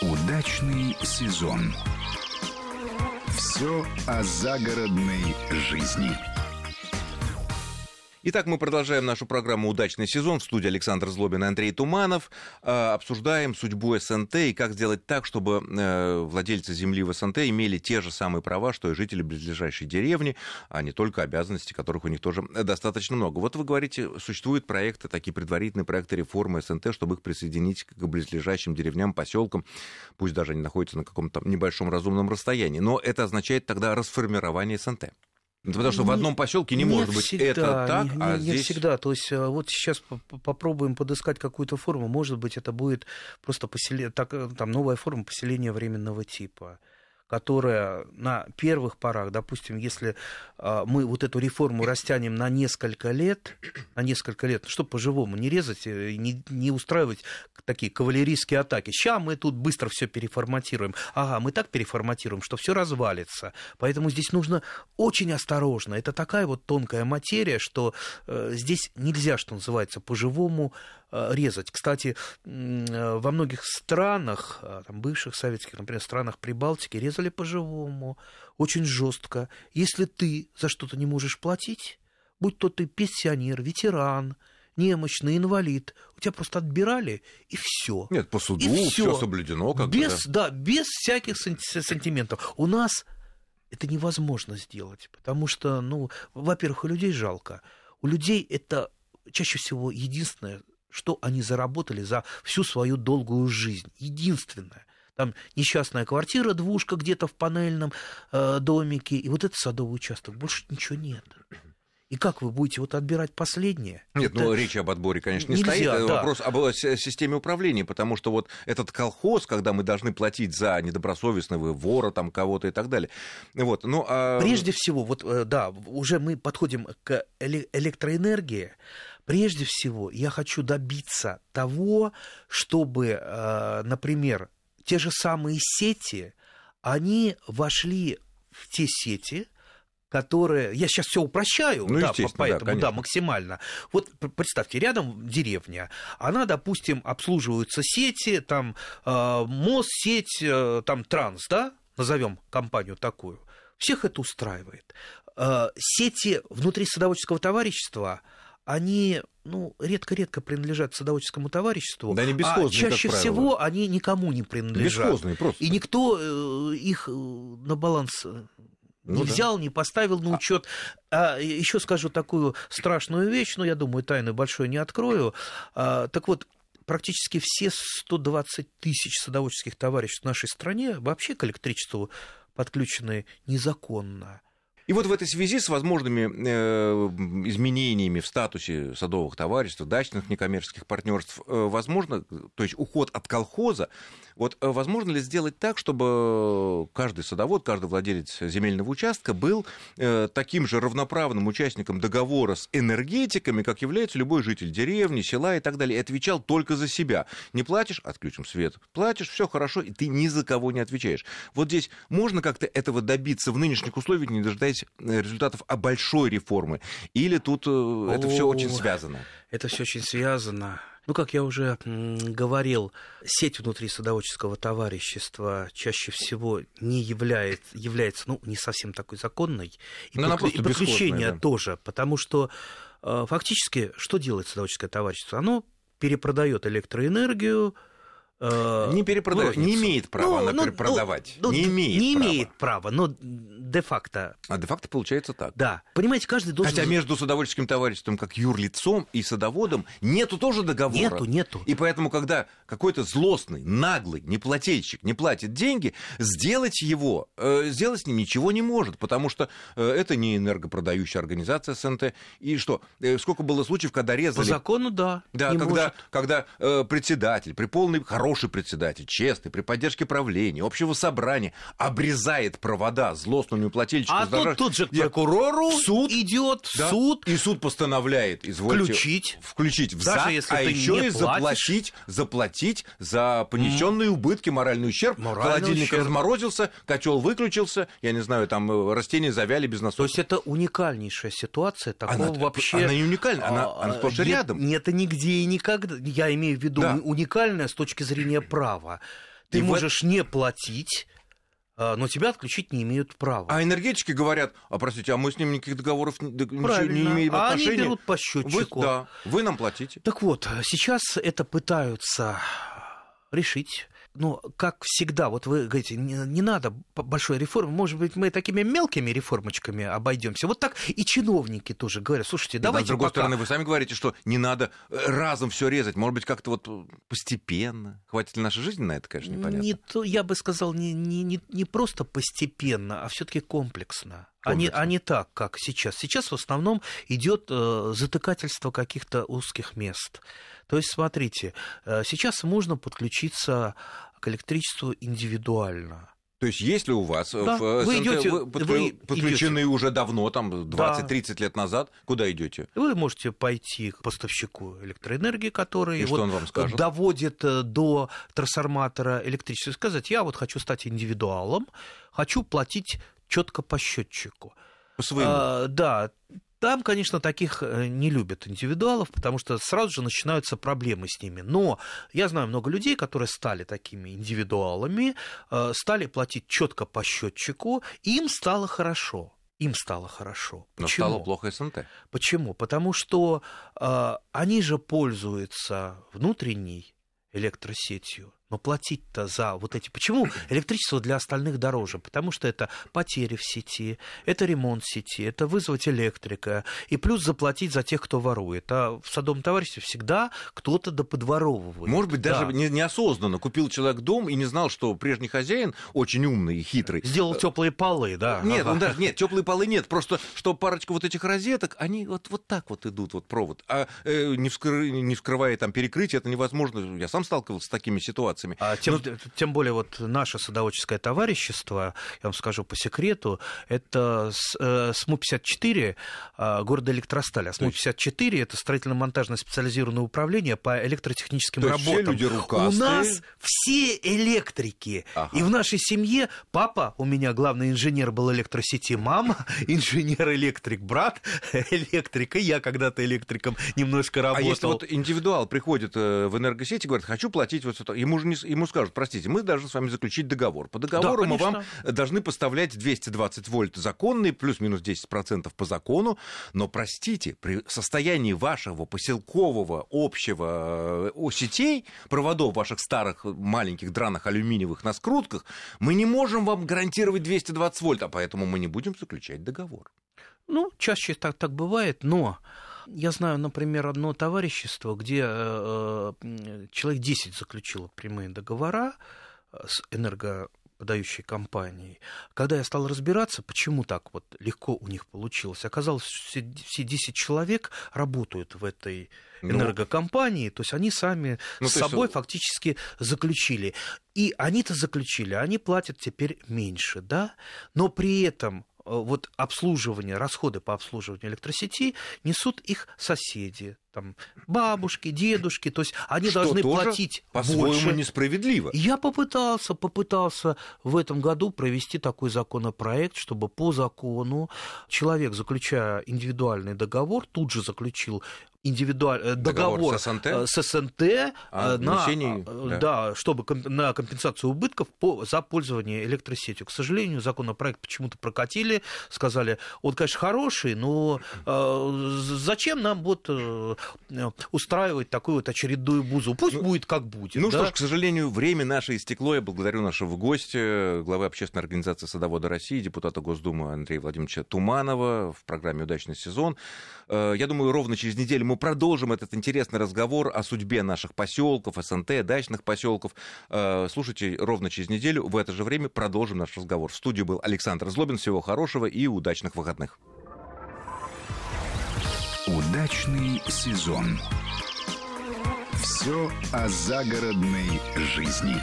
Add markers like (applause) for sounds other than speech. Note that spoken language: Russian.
Удачный сезон. Все о загородной жизни. Итак, мы продолжаем нашу программу «Удачный сезон». В студии Александр Злобин и Андрей Туманов. Э, обсуждаем судьбу СНТ и как сделать так, чтобы э, владельцы земли в СНТ имели те же самые права, что и жители близлежащей деревни, а не только обязанности, которых у них тоже достаточно много. Вот вы говорите, существуют проекты, такие предварительные проекты реформы СНТ, чтобы их присоединить к близлежащим деревням, поселкам, пусть даже они находятся на каком-то небольшом разумном расстоянии. Но это означает тогда расформирование СНТ. Потому что не, в одном поселке не, не может быть всегда, это так, не, а не, здесь... Не всегда. То есть э, вот сейчас попробуем подыскать какую-то форму. Может быть, это будет просто поселение, так, э, там, новая форма поселения временного типа которая на первых порах, допустим, если а, мы вот эту реформу растянем на несколько лет, на несколько лет, чтобы по-живому не резать, э, не, не устраивать такие кавалерийские атаки. Сейчас мы тут быстро все переформатируем. Ага, мы так переформатируем, что все развалится. Поэтому здесь нужно очень осторожно. Это такая вот тонкая материя, что э, здесь нельзя, что называется, по-живому Э, резать. Кстати, во многих странах, э, там, бывших советских, например, странах Прибалтики, резали по-живому, очень жестко. Если ты за что-то не можешь платить, будь то ты пенсионер, ветеран, немощный, инвалид, у тебя просто отбирали, и все. Нет, по суду все соблюдено. Как без, да. да, без всяких сантиментов. У нас это невозможно сделать, потому что, ну, во-первых, у людей жалко. У людей это чаще всего единственное, что они заработали за всю свою долгую жизнь. Единственное. Там несчастная квартира, двушка где-то в панельном э, домике, и вот это садовый участок. Больше ничего нет. И как вы будете вот отбирать последнее? Нет, это... ну речь об отборе, конечно, не Нельзя, стоит. Это да. вопрос об системе управления, потому что вот этот колхоз, когда мы должны платить за недобросовестного вора, там кого-то и так далее. Вот, ну, а... Прежде всего, вот э, да, уже мы подходим к электроэнергии. Прежде всего, я хочу добиться того, чтобы, э, например, те же самые сети, они вошли в те сети, которые... Я сейчас все упрощаю, ну, да, поэтому, да, да, максимально. Вот представьте, рядом деревня, она, допустим, обслуживаются сети, там э, мост, сеть, э, там транс, да, назовем компанию такую. Всех это устраивает. Э, сети внутри садоводческого товарищества – они ну, редко-редко принадлежат садоводческому товариществу, да, они а чаще всего они никому не принадлежат. Бесхозные просто. И никто э, их э, на баланс э, не ну, взял, да. не поставил на учет. А, а еще скажу такую страшную вещь, но я думаю, тайны большой не открою. А, так вот, практически все 120 тысяч садоводческих товариществ в нашей стране вообще к электричеству подключены незаконно. И вот в этой связи с возможными э, изменениями в статусе садовых товариществ, дачных некоммерческих партнерств, э, возможно, то есть уход от колхоза, вот э, возможно ли сделать так, чтобы каждый садовод, каждый владелец земельного участка был э, таким же равноправным участником договора с энергетиками, как является любой житель деревни, села и так далее, и отвечал только за себя. Не платишь, отключим свет. Платишь, все хорошо, и ты ни за кого не отвечаешь. Вот здесь можно как-то этого добиться в нынешних условиях, не дожидаясь ожидать э, результатов а большой реформы? Или тут О, э, это все очень связано? Это все очень связано. Ну, как я уже говорил, сеть внутри садоводческого товарищества чаще всего не является, является ну, не совсем такой законной. И, Но подклю... и подключение да. тоже, потому что э, фактически что делает садоводческое товарищество? Оно перепродает электроэнергию, не перепродает, не имеет права ну, она ну, продавать. Ну, не имеет не права. имеет права, но де-факто. А де-факто получается так. Да. Понимаете, каждый должен... Хотя между садоводческим товариществом как юрлицом и садоводом нету тоже договора. Нету, нету. И поэтому, когда какой-то злостный, наглый неплательщик не платит деньги, сделать его, э, сделать с ним ничего не может, потому что э, это не энергопродающая организация СНТ. И что, э, сколько было случаев, когда резали... По закону, да. Да, когда, может. когда э, председатель при полной хороший председатель, честный, при поддержке правления, общего собрания, обрезает провода злостному неуплательщику. А тут, тут же к прокурору в суд идет да, суд. И суд постановляет, извольте, включить, включить в Даже ЗАГС, если а еще и заплатить, заплатить за понесенные mm. убытки, моральный ущерб. Моральный Холодильник ущерб. разморозился, котел выключился, я не знаю, там э, растения завяли без насоса. То есть это уникальнейшая ситуация, такого она, вообще... Она не уникальна, она, она сплошь рядом. Нет, это нигде и никогда. Я имею в виду да. уникальная с точки зрения зрения права. Ты И в можешь не платить, а, но тебя отключить не имеют права. А энергетики говорят, а простите, а мы с ним никаких договоров Правильно. не имеем а они отношения. берут по Вы, счетчику. да, вы нам платите. Так вот, сейчас это пытаются решить. Но, как всегда, вот вы говорите, не, не надо большой реформы, может быть, мы такими мелкими реформочками обойдемся. Вот так и чиновники тоже говорят, слушайте, Да, давайте с другой пока- стороны, вы сами говорите, что не надо э, разом все резать. Может быть, как-то вот э, постепенно. Хватит ли нашей жизни на это, конечно, непонятно. Не то, я бы сказал, не, не, не, не просто постепенно, а все-таки комплексно. А не, Комплексно. а не так, как сейчас. Сейчас в основном идет э, затыкательство каких-то узких мест. То есть, смотрите, э, сейчас можно подключиться к электричеству индивидуально. То есть, если у вас э, Да, в э, вы СНТ идёте- вы подклю- вы подключены уже давно, там 20-30 лет назад, куда идете? Вы можете пойти к поставщику электроэнергии, который И вот он вам скажет? доводит э, до трансформатора электричества, и сказать, я вот хочу стать индивидуалом, хочу платить четко по счетчику. По своему. А, да, там, конечно, таких э, не любят индивидуалов, потому что сразу же начинаются проблемы с ними. Но я знаю много людей, которые стали такими индивидуалами, э, стали платить четко по счетчику, им стало хорошо. Им стало хорошо. Но Почему? стало плохо СНТ. Почему? Потому что э, они же пользуются внутренней электросетью. Но платить-то за вот эти... Почему электричество для остальных дороже? Потому что это потери в сети, это ремонт сети, это вызвать электрика, и плюс заплатить за тех, кто ворует. А в садовом товариществе всегда кто-то доподворовывает. Может быть, даже Да. не- неосознанно купил человек дом и не знал, что прежний хозяин очень умный и хитрый. Сделал теплые полы, да. Нет, Ага. он даже нет, (laughs) теплые полы нет. Просто что парочка вот этих розеток, они вот, вот так вот идут, вот провод. А э, не, вскры- не вскрывая там перекрытие, это невозможно. Я сам сталкивался с такими ситуациями. А тем, Но- тем более вот наше садоводческое товарищество, я вам скажу по секрету, это э, СМУ-54 э, города Электросталь. А СМУ-54 это строительно-монтажное специализированное управление по электротехническим То есть все работам. люди У рукастые? нас все электрики. Ага. И в нашей семье папа у меня главный инженер был электросети, мама (laughs) инженер-электрик, брат (laughs) электрик, и я когда-то электриком немножко А работал. если вот индивидуал приходит э, в энергосеть и говорит, хочу платить вот это, ему же не, ему скажут, простите, мы должны с вами заключить договор. По договору мы вам должны поставлять 220 вольт законные, плюс-минус 10% по закону, но, простите, при состоянии вашего поселкового общего э, сетей, проводов ваших старых маленьких драных алюминиевых на скрутках, мы не можем вам гарантировать 220 вольт, а поэтому мы не будем заключать договор. Ну, чаще так, так бывает, но я знаю, например, одно товарищество, где э, э, человек 10 заключило прямые договора э, с энергоподающей компанией. Когда я стал разбираться, почему так вот легко у них получилось, оказалось, что все, все 10 человек работают в этой Ну, энергокомпании, то есть они сами Ну, с есть, собой э, фактически заключили. И они-то заключили, они платят теперь меньше, да, но при этом вот обслуживание, расходы по обслуживанию электросети несут их соседи, там, бабушки, дедушки, то есть они что должны платить по-своему несправедливо. Я попытался, попытался в этом году провести такой законопроект, чтобы по закону человек, заключая индивидуальный договор, тут же заключил индивидуальный Договор договор, с СНТ? э, с СНТ э, на, внесении, э, да. да, чтобы на компенсацию убытков по, за пользование электросетью. К сожалению, законопроект почему-то прокатили, сказали, он, конечно, хороший, но э, зачем нам вот э, э, устраивать такую вот очередную бузу? Пусть Ну, будет как будет. Ну да? что ж, к сожалению, время наше истекло. Я благодарю нашего гостя, главы общественной организации «Садоводы России», депутата Госдумы Андрея Владимировича Туманова в программе «Удачный сезон». Э, Я думаю, ровно через неделю мы продолжим этот интересный разговор о судьбе наших поселков, СНТ, дачных поселков. Э, Слушайте ровно через неделю. В это же время продолжим наш разговор. В студии был Александр Злобин. Всего хорошего и удачных выходных. Удачный сезон. Все о загородной жизни.